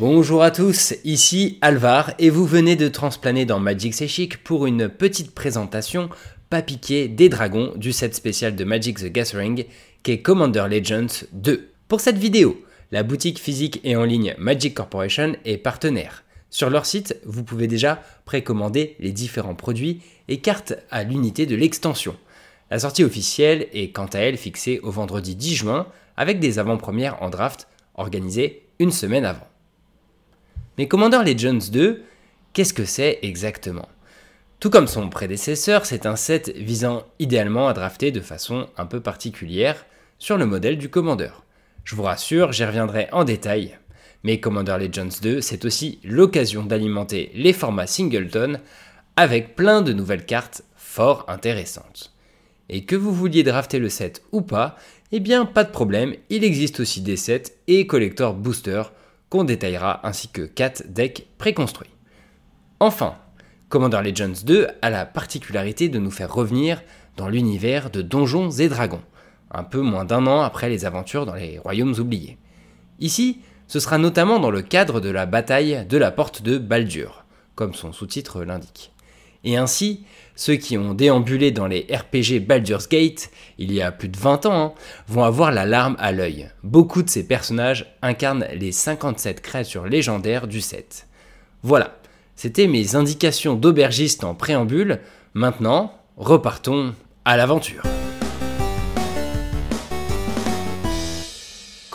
Bonjour à tous, ici Alvar et vous venez de transplaner dans Magic C'est pour une petite présentation pas piquée des dragons du set spécial de Magic the Gathering qu'est Commander Legends 2. Pour cette vidéo, la boutique physique et en ligne Magic Corporation est partenaire. Sur leur site, vous pouvez déjà précommander les différents produits et cartes à l'unité de l'extension. La sortie officielle est quant à elle fixée au vendredi 10 juin avec des avant-premières en draft organisées une semaine avant. Mais Commander Legends 2, qu'est-ce que c'est exactement? Tout comme son prédécesseur, c'est un set visant idéalement à drafter de façon un peu particulière sur le modèle du Commander. Je vous rassure, j'y reviendrai en détail. Mais Commander Legends 2, c'est aussi l'occasion d'alimenter les formats singleton avec plein de nouvelles cartes fort intéressantes. Et que vous vouliez drafter le set ou pas, eh bien pas de problème, il existe aussi des sets et collector boosters qu'on détaillera ainsi que 4 decks préconstruits. Enfin, Commander Legends 2 a la particularité de nous faire revenir dans l'univers de Donjons et Dragons, un peu moins d'un an après les aventures dans les royaumes oubliés. Ici, ce sera notamment dans le cadre de la bataille de la porte de Baldur, comme son sous-titre l'indique. Et ainsi, ceux qui ont déambulé dans les RPG Baldur's Gate, il y a plus de 20 ans, hein, vont avoir la larme à l'œil. Beaucoup de ces personnages incarnent les 57 créatures légendaires du set. Voilà, c'était mes indications d'aubergiste en préambule. Maintenant, repartons à l'aventure.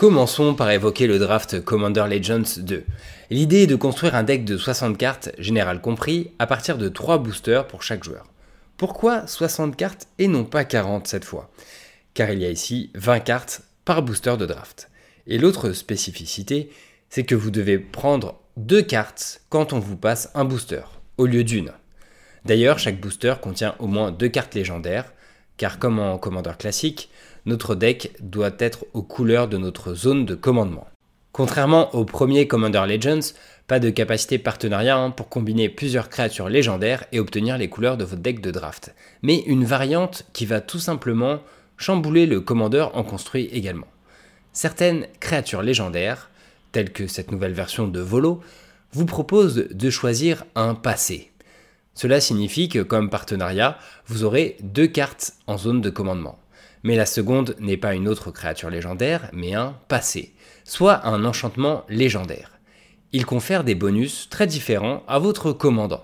Commençons par évoquer le draft Commander Legends 2. L'idée est de construire un deck de 60 cartes, général compris, à partir de 3 boosters pour chaque joueur. Pourquoi 60 cartes et non pas 40 cette fois? Car il y a ici 20 cartes par booster de draft. Et l'autre spécificité, c'est que vous devez prendre deux cartes quand on vous passe un booster, au lieu d'une. D'ailleurs, chaque booster contient au moins deux cartes légendaires, car comme en commandeur classique, notre deck doit être aux couleurs de notre zone de commandement. Contrairement au premier Commander Legends, pas de capacité partenariat hein, pour combiner plusieurs créatures légendaires et obtenir les couleurs de votre deck de draft, mais une variante qui va tout simplement chambouler le commandeur en construit également. Certaines créatures légendaires, telles que cette nouvelle version de Volo, vous proposent de choisir un passé. Cela signifie que comme partenariat, vous aurez deux cartes en zone de commandement. Mais la seconde n'est pas une autre créature légendaire, mais un passé soit un enchantement légendaire. Il confère des bonus très différents à votre commandant,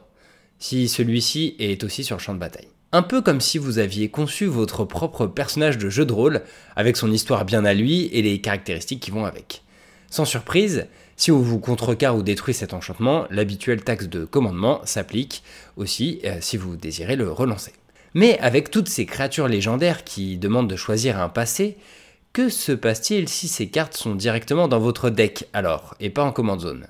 si celui-ci est aussi sur le champ de bataille. Un peu comme si vous aviez conçu votre propre personnage de jeu de rôle, avec son histoire bien à lui et les caractéristiques qui vont avec. Sans surprise, si vous contrecarre ou détruit cet enchantement, l'habituelle taxe de commandement s'applique aussi euh, si vous désirez le relancer. Mais avec toutes ces créatures légendaires qui demandent de choisir un passé, que se passe-t-il si ces cartes sont directement dans votre deck alors, et pas en command zone?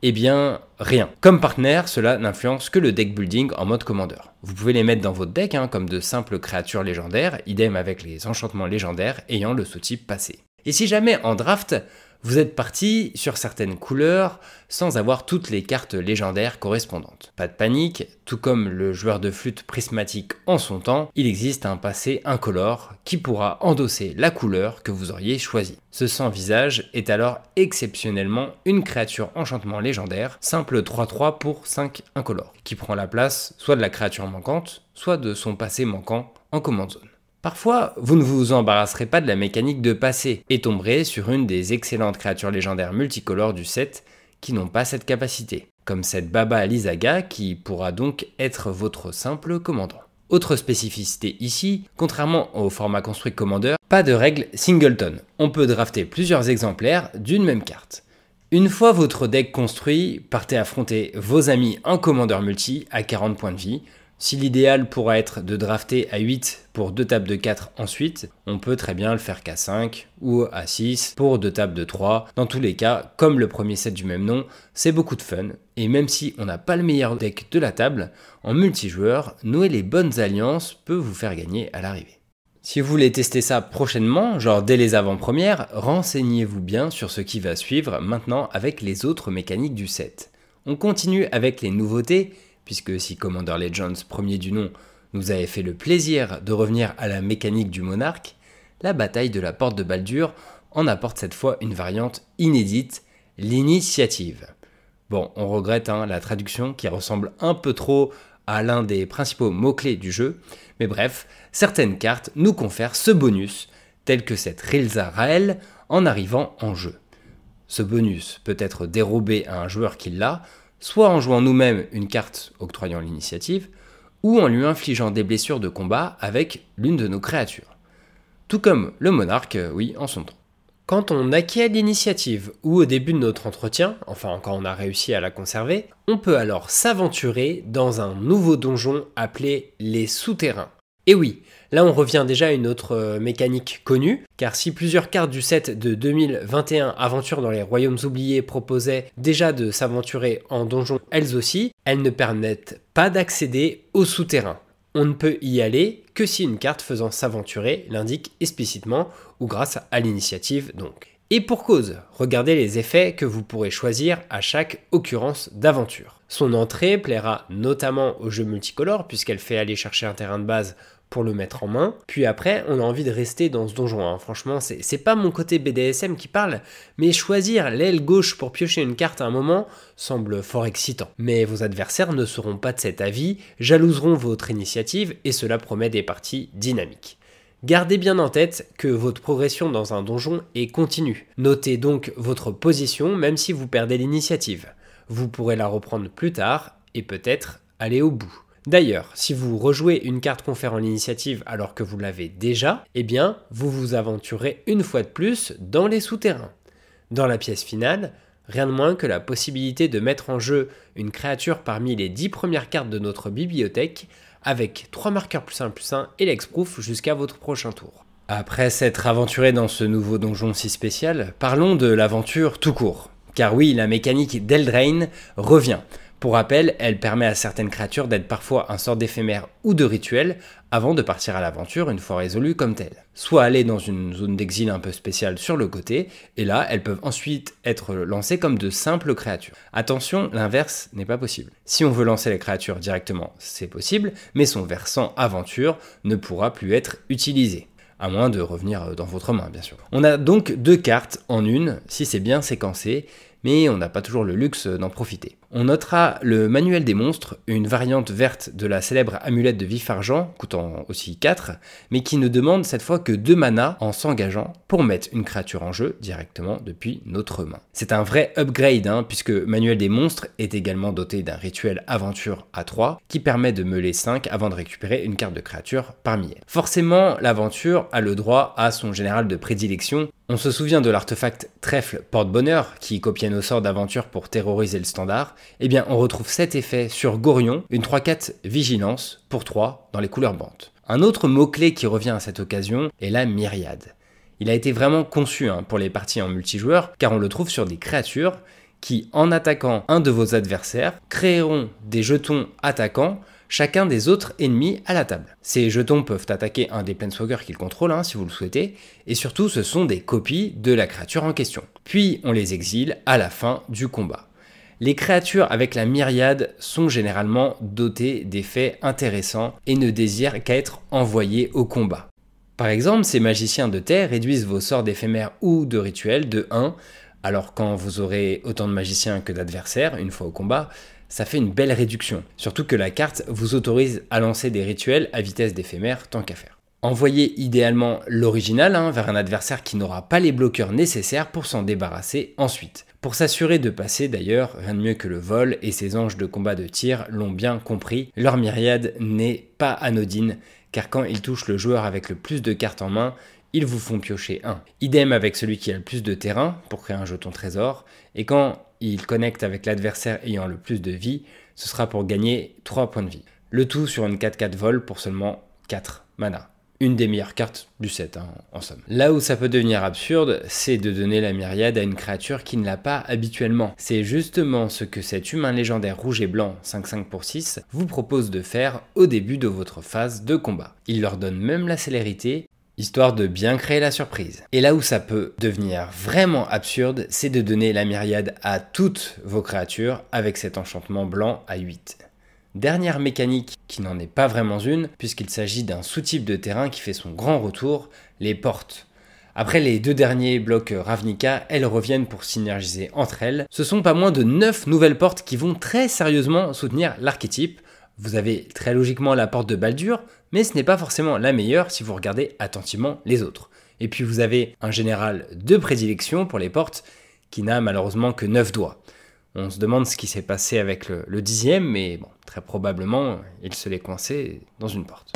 Eh bien, rien. Comme partenaire, cela n'influence que le deck building en mode commandeur. Vous pouvez les mettre dans votre deck hein, comme de simples créatures légendaires, idem avec les enchantements légendaires ayant le sous-type passé. Et si jamais en draft, vous êtes parti sur certaines couleurs sans avoir toutes les cartes légendaires correspondantes. Pas de panique, tout comme le joueur de flûte prismatique en son temps, il existe un passé incolore qui pourra endosser la couleur que vous auriez choisie. Ce sans visage est alors exceptionnellement une créature enchantement légendaire, simple 3-3 pour 5 incolores, qui prend la place soit de la créature manquante, soit de son passé manquant en command zone. Parfois, vous ne vous embarrasserez pas de la mécanique de passer et tomberez sur une des excellentes créatures légendaires multicolores du set qui n'ont pas cette capacité, comme cette Baba Alizaga qui pourra donc être votre simple commandant. Autre spécificité ici, contrairement au format construit Commander, pas de règle singleton. On peut drafter plusieurs exemplaires d'une même carte. Une fois votre deck construit, partez affronter vos amis en commandeur multi à 40 points de vie, si l'idéal pourra être de drafter à 8 pour deux tables de 4 ensuite, on peut très bien le faire qu'à 5 ou à 6 pour deux tables de 3. Dans tous les cas, comme le premier set du même nom, c'est beaucoup de fun. Et même si on n'a pas le meilleur deck de la table, en multijoueur, nouer les bonnes alliances peut vous faire gagner à l'arrivée. Si vous voulez tester ça prochainement, genre dès les avant-premières, renseignez-vous bien sur ce qui va suivre maintenant avec les autres mécaniques du set. On continue avec les nouveautés puisque si Commander Legends, premier du nom, nous avait fait le plaisir de revenir à la mécanique du monarque, la bataille de la porte de Baldur en apporte cette fois une variante inédite, l'initiative. Bon, on regrette hein, la traduction qui ressemble un peu trop à l'un des principaux mots-clés du jeu, mais bref, certaines cartes nous confèrent ce bonus, tel que cette Rilza Rael en arrivant en jeu. Ce bonus peut être dérobé à un joueur qui l'a, soit en jouant nous-mêmes une carte octroyant l'initiative, ou en lui infligeant des blessures de combat avec l'une de nos créatures. Tout comme le monarque, euh, oui, en son temps. Quand on acquiert l'initiative ou au début de notre entretien, enfin quand on a réussi à la conserver, on peut alors s'aventurer dans un nouveau donjon appelé les souterrains. Et oui, là on revient déjà à une autre euh, mécanique connue, car si plusieurs cartes du set de 2021 Aventure dans les Royaumes oubliés proposaient déjà de s'aventurer en donjon elles aussi, elles ne permettent pas d'accéder aux souterrains. On ne peut y aller que si une carte faisant s'aventurer l'indique explicitement ou grâce à l'initiative donc. Et pour cause, regardez les effets que vous pourrez choisir à chaque occurrence d'aventure. Son entrée plaira notamment au jeu multicolore puisqu'elle fait aller chercher un terrain de base pour le mettre en main. Puis après, on a envie de rester dans ce donjon. Hein. Franchement, c'est pas mon côté BDSM qui parle, mais choisir l'aile gauche pour piocher une carte à un moment semble fort excitant. Mais vos adversaires ne seront pas de cet avis, jalouseront votre initiative et cela promet des parties dynamiques. Gardez bien en tête que votre progression dans un donjon est continue. Notez donc votre position même si vous perdez l'initiative. Vous pourrez la reprendre plus tard et peut-être aller au bout. D'ailleurs, si vous rejouez une carte conférant l'initiative alors que vous l'avez déjà, eh bien, vous vous aventurez une fois de plus dans les souterrains. Dans la pièce finale, rien de moins que la possibilité de mettre en jeu une créature parmi les 10 premières cartes de notre bibliothèque avec 3 marqueurs plus 1 plus 1 et l'exproof jusqu'à votre prochain tour. Après s'être aventuré dans ce nouveau donjon si spécial, parlons de l'aventure tout court. Car oui, la mécanique d'Eldrain revient. Pour rappel, elle permet à certaines créatures d'être parfois un sort d'éphémère ou de rituel avant de partir à l'aventure une fois résolue comme telle. Soit aller dans une zone d'exil un peu spéciale sur le côté, et là, elles peuvent ensuite être lancées comme de simples créatures. Attention, l'inverse n'est pas possible. Si on veut lancer les créatures directement, c'est possible, mais son versant aventure ne pourra plus être utilisé à moins de revenir dans votre main, bien sûr. On a donc deux cartes en une, si c'est bien séquencé, mais on n'a pas toujours le luxe d'en profiter. On notera le manuel des monstres, une variante verte de la célèbre amulette de vif argent, coûtant aussi 4, mais qui ne demande cette fois que 2 mana en s'engageant pour mettre une créature en jeu directement depuis notre main. C'est un vrai upgrade, hein, puisque manuel des monstres est également doté d'un rituel aventure à 3 qui permet de meuler 5 avant de récupérer une carte de créature parmi elles. Forcément, l'aventure a le droit à son général de prédilection on se souvient de l'artefact trèfle porte-bonheur qui copiait nos sorts d'aventure pour terroriser le standard. Eh bien, on retrouve cet effet sur Gorion, une 3-4 vigilance pour 3 dans les couleurs bantes. Un autre mot-clé qui revient à cette occasion est la myriade. Il a été vraiment conçu hein, pour les parties en multijoueur car on le trouve sur des créatures qui, en attaquant un de vos adversaires, créeront des jetons attaquants chacun des autres ennemis à la table. Ces jetons peuvent attaquer un des planeswalkers qu'ils contrôlent, hein, si vous le souhaitez, et surtout ce sont des copies de la créature en question. Puis on les exile à la fin du combat. Les créatures avec la myriade sont généralement dotées d'effets intéressants et ne désirent qu'à être envoyées au combat. Par exemple, ces magiciens de terre réduisent vos sorts d'éphémères ou de rituels de 1, alors quand vous aurez autant de magiciens que d'adversaires une fois au combat, ça fait une belle réduction. Surtout que la carte vous autorise à lancer des rituels à vitesse d'éphémère tant qu'à faire. Envoyez idéalement l'original hein, vers un adversaire qui n'aura pas les bloqueurs nécessaires pour s'en débarrasser ensuite. Pour s'assurer de passer d'ailleurs, rien de mieux que le vol et ses anges de combat de tir l'ont bien compris, leur myriade n'est pas anodine, car quand ils touchent le joueur avec le plus de cartes en main, ils vous font piocher un. Idem avec celui qui a le plus de terrain pour créer un jeton trésor, et quand il connecte avec l'adversaire ayant le plus de vie, ce sera pour gagner 3 points de vie. Le tout sur une 4-4 vol pour seulement 4 mana. Une des meilleures cartes du set, hein, en somme. Là où ça peut devenir absurde, c'est de donner la myriade à une créature qui ne l'a pas habituellement. C'est justement ce que cet humain légendaire rouge et blanc 5-5 pour 6 vous propose de faire au début de votre phase de combat. Il leur donne même la célérité histoire de bien créer la surprise. Et là où ça peut devenir vraiment absurde, c'est de donner la myriade à toutes vos créatures avec cet enchantement blanc à 8. Dernière mécanique qui n'en est pas vraiment une, puisqu'il s'agit d'un sous-type de terrain qui fait son grand retour, les portes. Après les deux derniers blocs Ravnica, elles reviennent pour synergiser entre elles. Ce sont pas moins de 9 nouvelles portes qui vont très sérieusement soutenir l'archétype. Vous avez très logiquement la porte de Baldur, mais ce n'est pas forcément la meilleure si vous regardez attentivement les autres. Et puis vous avez un général de prédilection pour les portes qui n'a malheureusement que 9 doigts. On se demande ce qui s'est passé avec le, le dixième, mais bon, très probablement il se l'est coincé dans une porte.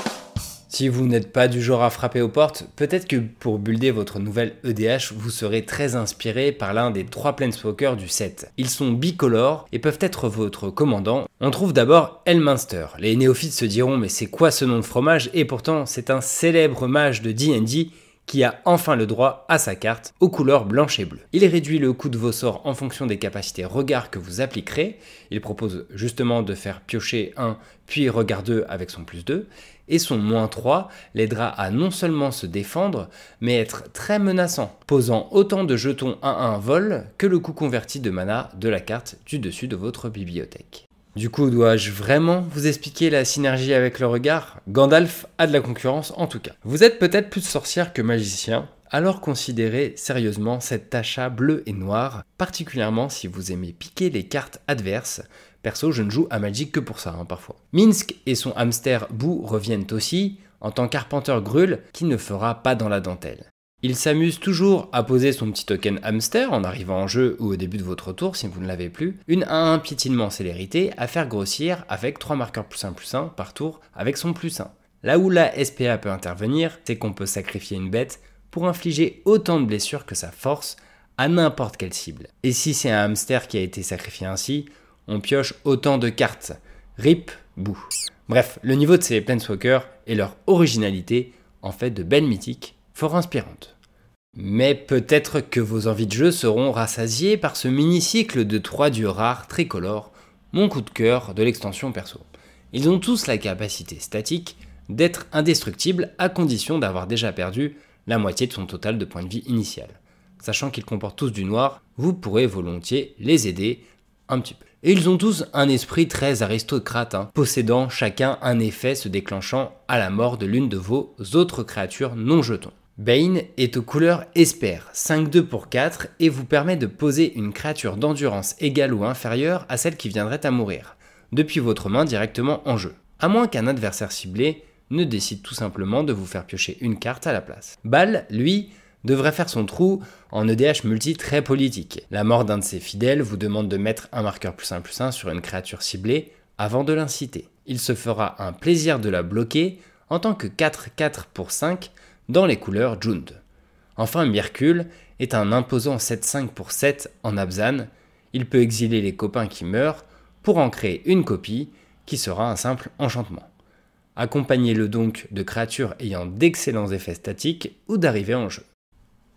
Si vous n'êtes pas du genre à frapper aux portes, peut-être que pour builder votre nouvelle EDH, vous serez très inspiré par l'un des trois Planeswalkers du set. Ils sont bicolores et peuvent être votre commandant. On trouve d'abord Elminster. Les néophytes se diront mais c'est quoi ce nom de fromage? Et pourtant c'est un célèbre mage de D&D qui a enfin le droit à sa carte aux couleurs blanche et bleue. Il réduit le coût de vos sorts en fonction des capacités regard que vous appliquerez. Il propose justement de faire piocher 1 puis regard 2 avec son plus 2 et son moins 3 l'aidera à non seulement se défendre, mais être très menaçant, posant autant de jetons 1-1 vol que le coût converti de mana de la carte du dessus de votre bibliothèque. Du coup, dois-je vraiment vous expliquer la synergie avec le regard? Gandalf a de la concurrence en tout cas. Vous êtes peut-être plus sorcière que magicien, alors considérez sérieusement cette achat bleu et noir, particulièrement si vous aimez piquer les cartes adverses. Perso, je ne joue à Magic que pour ça, hein, parfois. Minsk et son hamster Boo reviennent aussi, en tant qu'arpenteur Grul, qui ne fera pas dans la dentelle. Il s'amuse toujours à poser son petit token hamster en arrivant en jeu ou au début de votre tour si vous ne l'avez plus, une à un piétinement célérité à faire grossir avec 3 marqueurs plus 1 plus 1 par tour avec son plus 1. Là où la SPA peut intervenir, c'est qu'on peut sacrifier une bête pour infliger autant de blessures que sa force à n'importe quelle cible. Et si c'est un hamster qui a été sacrifié ainsi, on pioche autant de cartes. Rip, bou. Bref, le niveau de ces Planeswalkers et leur originalité en fait de belles mythiques fort inspirantes. Mais peut-être que vos envies de jeu seront rassasiées par ce mini-cycle de trois dieux rares tricolores, mon coup de cœur de l'extension perso. Ils ont tous la capacité statique d'être indestructibles à condition d'avoir déjà perdu la moitié de son total de points de vie initial. Sachant qu'ils comportent tous du noir, vous pourrez volontiers les aider un petit peu. Et ils ont tous un esprit très aristocrate, hein, possédant chacun un effet se déclenchant à la mort de l'une de vos autres créatures non jetons. Bane est aux couleurs Esper, 5-2 pour 4, et vous permet de poser une créature d'endurance égale ou inférieure à celle qui viendrait à mourir, depuis votre main directement en jeu, à moins qu'un adversaire ciblé ne décide tout simplement de vous faire piocher une carte à la place. Bal, lui, devrait faire son trou en EDH multi très politique. La mort d'un de ses fidèles vous demande de mettre un marqueur plus 1 plus 1 sur une créature ciblée avant de l'inciter. Il se fera un plaisir de la bloquer en tant que 4-4 pour 5 dans les couleurs Jund. Enfin, Mirkul est un imposant 7-5 pour 7 en Abzan. Il peut exiler les copains qui meurent pour en créer une copie qui sera un simple enchantement. Accompagnez-le donc de créatures ayant d'excellents effets statiques ou d'arrivée en jeu.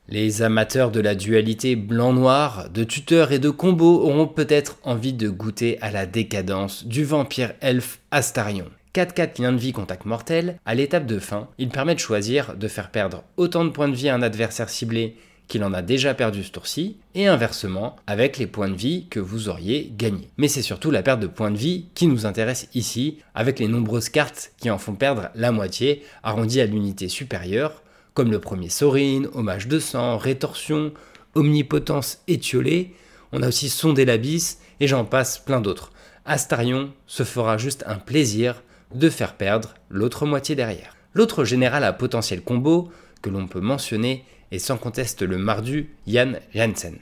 Les amateurs de la dualité blanc-noir, de tuteurs et de combos auront peut-être envie de goûter à la décadence du vampire elfe Astarion. 4-4 liens de vie contact mortel, à l'étape de fin, il permet de choisir de faire perdre autant de points de vie à un adversaire ciblé qu'il en a déjà perdu ce tour-ci, et inversement avec les points de vie que vous auriez gagnés. Mais c'est surtout la perte de points de vie qui nous intéresse ici, avec les nombreuses cartes qui en font perdre la moitié, arrondies à l'unité supérieure, comme le premier Sorin, Hommage de sang, Rétorsion, Omnipotence étiolée, on a aussi Sondé l'Abysse, et j'en passe plein d'autres. Astarion se fera juste un plaisir de faire perdre l'autre moitié derrière. L'autre général à potentiel combo que l'on peut mentionner est sans conteste le mardu Jan Jansen,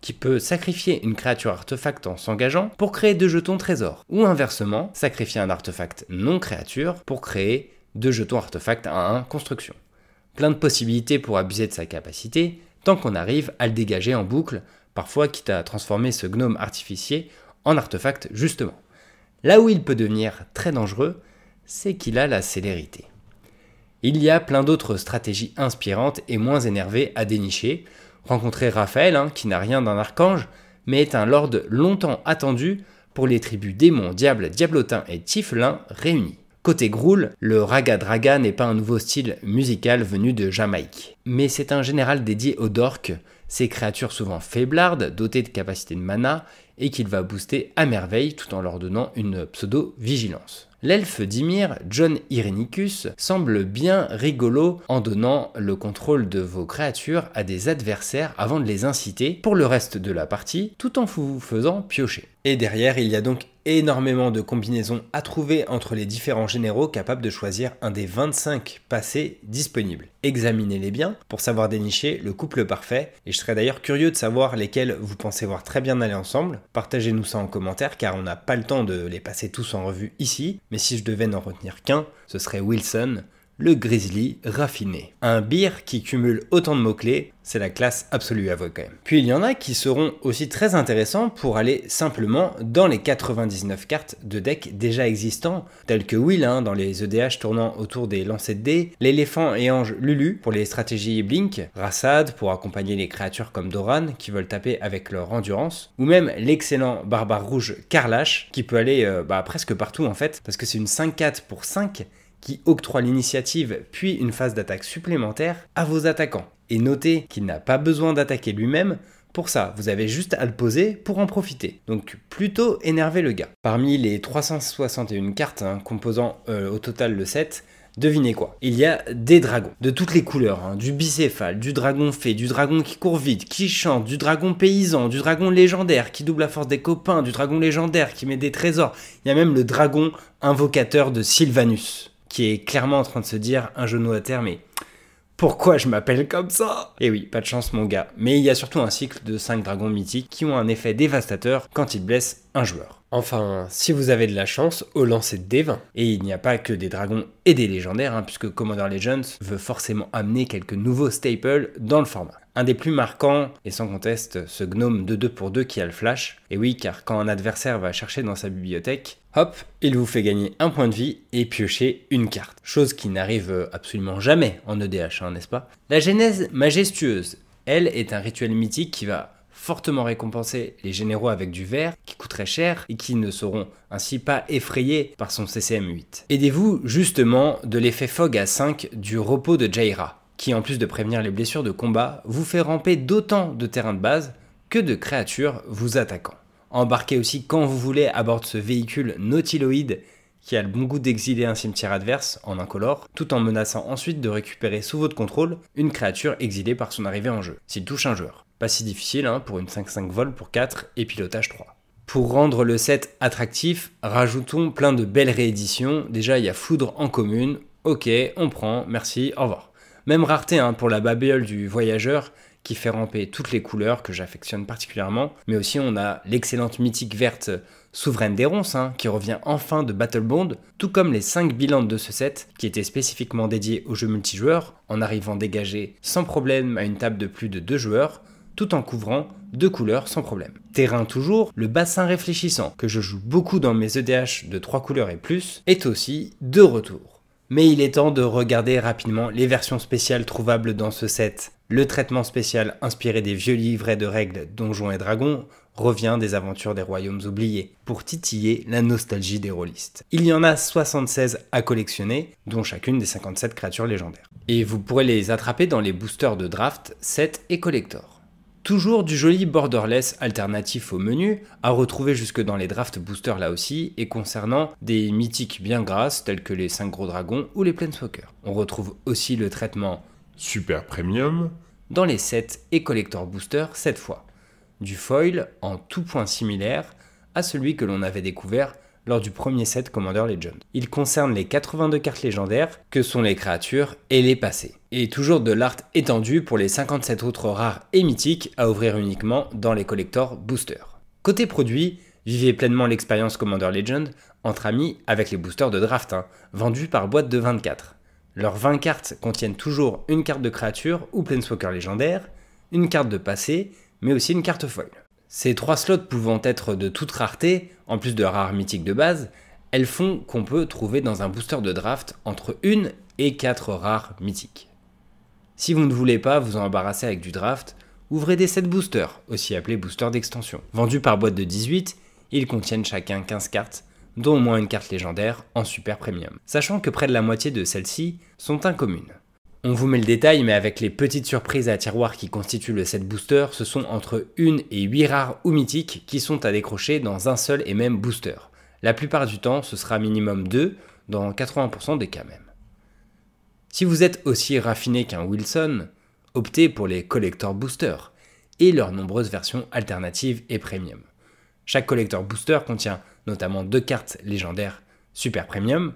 qui peut sacrifier une créature artefact en s'engageant pour créer deux jetons trésors, ou inversement, sacrifier un artefact non créature pour créer deux jetons artefact à 1 construction. Plein de possibilités pour abuser de sa capacité, tant qu'on arrive à le dégager en boucle, parfois quitte à transformer ce gnome artificier en artefact justement. Là où il peut devenir très dangereux, c'est qu'il a la célérité. Il y a plein d'autres stratégies inspirantes et moins énervées à dénicher. Rencontrer Raphaël, hein, qui n'a rien d'un archange, mais est un lord longtemps attendu pour les tribus démons, diables, diablotins et tieflins réunis. Côté Groul, le raga draga n'est pas un nouveau style musical venu de Jamaïque, mais c'est un général dédié aux dorks, ces créatures souvent faiblardes, dotées de capacités de mana, et qu'il va booster à merveille tout en leur donnant une pseudo-vigilance. L'elfe d'Ymir, John Irenicus, semble bien rigolo en donnant le contrôle de vos créatures à des adversaires avant de les inciter pour le reste de la partie, tout en vous faisant piocher. Et derrière, il y a donc énormément de combinaisons à trouver entre les différents généraux capables de choisir un des 25 passés disponibles. Examinez-les bien pour savoir dénicher le couple parfait, et je serais d'ailleurs curieux de savoir lesquels vous pensez voir très bien aller ensemble. Partagez-nous ça en commentaire car on n'a pas le temps de les passer tous en revue ici, mais si je devais n'en retenir qu'un, ce serait Wilson, le Grizzly raffiné. Un beer qui cumule autant de mots-clés, c'est la classe absolue à quand même. Puis il y en a qui seront aussi très intéressants pour aller simplement dans les 99 cartes de deck déjà existants, tels que Will hein, dans les EDH tournant autour des lancers de dés, l'éléphant et ange Lulu pour les stratégies Blink, Rassad pour accompagner les créatures comme Doran qui veulent taper avec leur endurance, ou même l'excellent barbare rouge Karlash qui peut aller euh, bah, presque partout en fait, parce que c'est une 5-4 pour 5 qui octroie l'initiative puis une phase d'attaque supplémentaire à vos attaquants. Et notez qu'il n'a pas besoin d'attaquer lui-même, pour ça, vous avez juste à le poser pour en profiter. Donc plutôt énerver le gars. Parmi les 361 cartes hein, composant euh, au total le set, Devinez quoi? Il y a des dragons de toutes les couleurs, hein. du bicéphale, du dragon fée, du dragon qui court vite, qui chante, du dragon paysan, du dragon légendaire qui double la force des copains, du dragon légendaire qui met des trésors. Il y a même le dragon invocateur de Sylvanus qui est clairement en train de se dire un genou à terre, mais pourquoi je m'appelle comme ça? Et eh oui, pas de chance mon gars. Mais il y a surtout un cycle de 5 dragons mythiques qui ont un effet dévastateur quand ils blessent un joueur. Enfin, si vous avez de la chance, au lancer de D20. Et il n'y a pas que des dragons et des légendaires, hein, puisque Commander Legends veut forcément amener quelques nouveaux staples dans le format. Un des plus marquants est sans conteste ce gnome de 2 pour 2 qui a le flash. Et oui, car quand un adversaire va chercher dans sa bibliothèque, hop, il vous fait gagner un point de vie et piocher une carte. Chose qui n'arrive absolument jamais en EDH, hein, n'est-ce pas? La genèse majestueuse, elle, est un rituel mythique qui va fortement récompenser les généraux avec du verre qui coûterait cher et qui ne seront ainsi pas effrayés par son CCM 8. Aidez-vous justement de l'effet Fog à 5 du repos de Jaira qui en plus de prévenir les blessures de combat, vous fait ramper d'autant de terrains de base que de créatures vous attaquant. Embarquez aussi quand vous voulez à bord de ce véhicule nautiloïde qui a le bon goût d'exiler un cimetière adverse en incolore, tout en menaçant ensuite de récupérer sous votre contrôle une créature exilée par son arrivée en jeu, s'il touche un joueur. Pas si difficile hein, pour une 5-5 vol pour 4 et pilotage 3. Pour rendre le set attractif, rajoutons plein de belles rééditions. Déjà, il y a Foudre en commune. Ok, on prend, merci, au revoir. Même rareté hein, pour la babiole du voyageur qui fait ramper toutes les couleurs que j'affectionne particulièrement. Mais aussi on a l'excellente mythique verte Souveraine des Ronces hein, qui revient enfin de Battle Bond, tout comme les 5 bilans de ce set qui étaient spécifiquement dédiés aux jeux multijoueurs en arrivant dégagés sans problème à une table de plus de 2 joueurs tout en couvrant deux couleurs sans problème. Terrain toujours, le bassin réfléchissant, que je joue beaucoup dans mes EDH de 3 couleurs et plus, est aussi de retour. Mais il est temps de regarder rapidement les versions spéciales trouvables dans ce set. Le traitement spécial inspiré des vieux livrets de règles Donjons et Dragons revient des aventures des royaumes oubliés, pour titiller la nostalgie des rôlistes. Il y en a 76 à collectionner, dont chacune des 57 créatures légendaires. Et vous pourrez les attraper dans les boosters de draft, set et collector. Toujours du joli borderless alternatif au menu, à retrouver jusque dans les draft boosters là aussi, et concernant des mythiques bien grasses tels que les 5 gros dragons ou les planeswalkers. On retrouve aussi le traitement Super Premium dans les sets et collector boosters cette fois. Du foil en tout point similaire à celui que l'on avait découvert lors du premier set Commander Legend. Il concerne les 82 cartes légendaires que sont les créatures et les passés. Et toujours de l'art étendu pour les 57 autres rares et mythiques à ouvrir uniquement dans les collectors boosters. Côté produit, vivez pleinement l'expérience Commander Legend entre amis avec les boosters de draft, hein, vendus par boîte de 24. Leurs 20 cartes contiennent toujours une carte de créature ou planeswalker légendaire, une carte de passé, mais aussi une carte foil. Ces trois slots pouvant être de toute rareté, en plus de rares mythiques de base, elles font qu'on peut trouver dans un booster de draft entre une et quatre rares mythiques. Si vous ne voulez pas vous embarrasser avec du draft, ouvrez des sets boosters, aussi appelés boosters d'extension. Vendus par boîte de 18, ils contiennent chacun 15 cartes, dont au moins une carte légendaire en super premium. Sachant que près de la moitié de celles-ci sont incommunes. On vous met le détail, mais avec les petites surprises à tiroir qui constituent le set booster, ce sont entre 1 et 8 rares ou mythiques qui sont à décrocher dans un seul et même booster. La plupart du temps, ce sera minimum 2, dans 80% des cas même. Si vous êtes aussi raffiné qu'un Wilson, optez pour les collector boosters et leurs nombreuses versions alternatives et premium. Chaque collector booster contient notamment deux cartes légendaires super premium,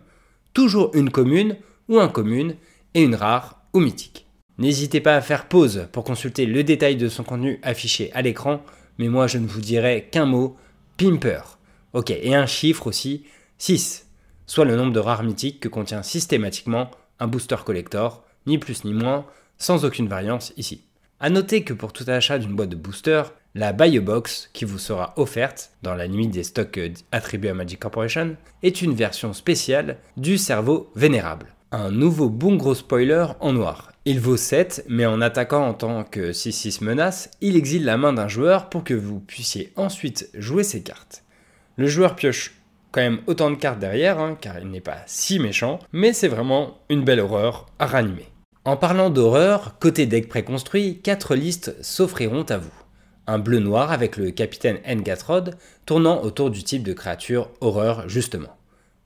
toujours une commune ou un commune et une rare ou mythique. N'hésitez pas à faire pause pour consulter le détail de son contenu affiché à l'écran, mais moi je ne vous dirai qu'un mot, Pimper. Ok, et un chiffre aussi, 6, soit le nombre de rares mythiques que contient systématiquement un booster collector, ni plus ni moins, sans aucune variance ici. A noter que pour tout achat d'une boîte de booster, la Buy Box qui vous sera offerte dans la limite des stocks attribués à Magic Corporation est une version spéciale du cerveau vénérable. Un nouveau bon gros spoiler en noir. Il vaut 7, mais en attaquant en tant que 6-6 menace, il exile la main d'un joueur pour que vous puissiez ensuite jouer ses cartes. Le joueur pioche quand même autant de cartes derrière, hein, car il n'est pas si méchant, mais c'est vraiment une belle horreur à ranimer. En parlant d'horreur, côté deck préconstruit, 4 listes s'offriront à vous. Un bleu-noir avec le capitaine Ngatrod tournant autour du type de créature horreur justement.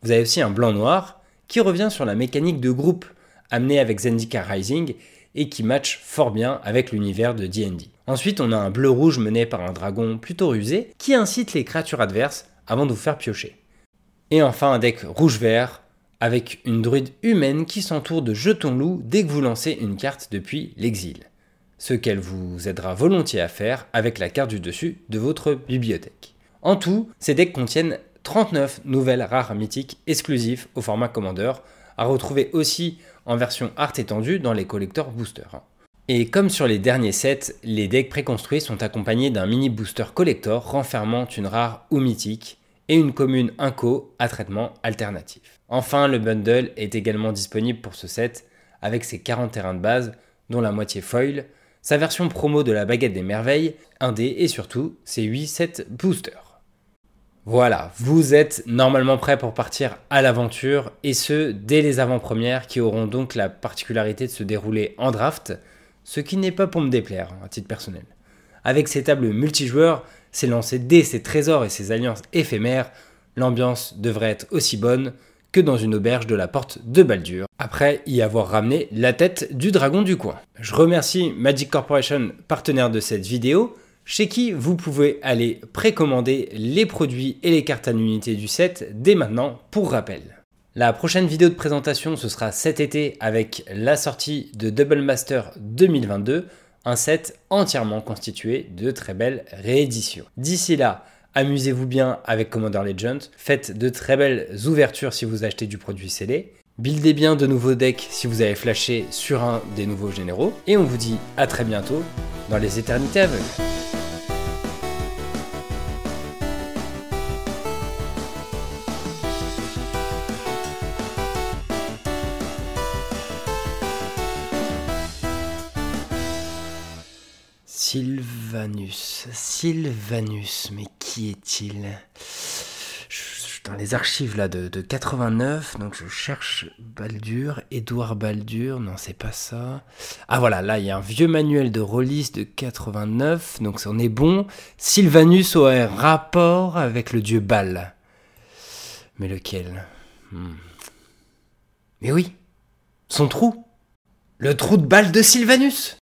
Vous avez aussi un blanc-noir qui revient sur la mécanique de groupe amenée avec Zendika Rising et qui match fort bien avec l'univers de D&D. Ensuite, on a un bleu-rouge mené par un dragon plutôt rusé qui incite les créatures adverses avant de vous faire piocher. Et enfin un deck rouge-vert avec une druide humaine qui s'entoure de jetons loups dès que vous lancez une carte depuis l'exil. Ce qu'elle vous aidera volontiers à faire avec la carte du dessus de votre bibliothèque. En tout, ces decks contiennent 39 nouvelles rares mythiques exclusives au format Commander, à retrouver aussi en version art étendue dans les collecteurs boosters. Et comme sur les derniers sets, les decks préconstruits sont accompagnés d'un mini booster collector renfermant une rare ou mythique et une commune Inco à traitement alternatif. Enfin, le bundle est également disponible pour ce set avec ses 40 terrains de base, dont la moitié foil, sa version promo de la baguette des merveilles, un dé et surtout ses 8 sets boosters. Voilà, vous êtes normalement prêt pour partir à l'aventure et ce dès les avant-premières qui auront donc la particularité de se dérouler en draft, ce qui n'est pas pour me déplaire à titre personnel. Avec ces tables multijoueurs, c'est lancé dès ces trésors et ces alliances éphémères, l'ambiance devrait être aussi bonne que dans une auberge de la porte de Baldur, après y avoir ramené la tête du dragon du coin. Je remercie Magic Corporation, partenaire de cette vidéo, chez qui vous pouvez aller précommander les produits et les cartes à l'unité du set dès maintenant pour rappel. La prochaine vidéo de présentation ce sera cet été avec la sortie de Double Master 2022 un set entièrement constitué de très belles rééditions. D'ici là, amusez-vous bien avec Commander Legends, faites de très belles ouvertures si vous achetez du produit scellé, buildez bien de nouveaux decks si vous avez flashé sur un des nouveaux généraux, et on vous dit à très bientôt dans les éternités à Sylvanus. Mais qui est-il? Dans les archives là de, 89, donc je cherche Baldur, Édouard Baldur, non c'est pas ça. Ah voilà, là il y a un vieux manuel de release de 89, donc on est bon. Sylvanus aurait rapport avec le dieu Bal. Mais lequel? Hmm. Mais oui, son trou. Le trou de balle de Sylvanus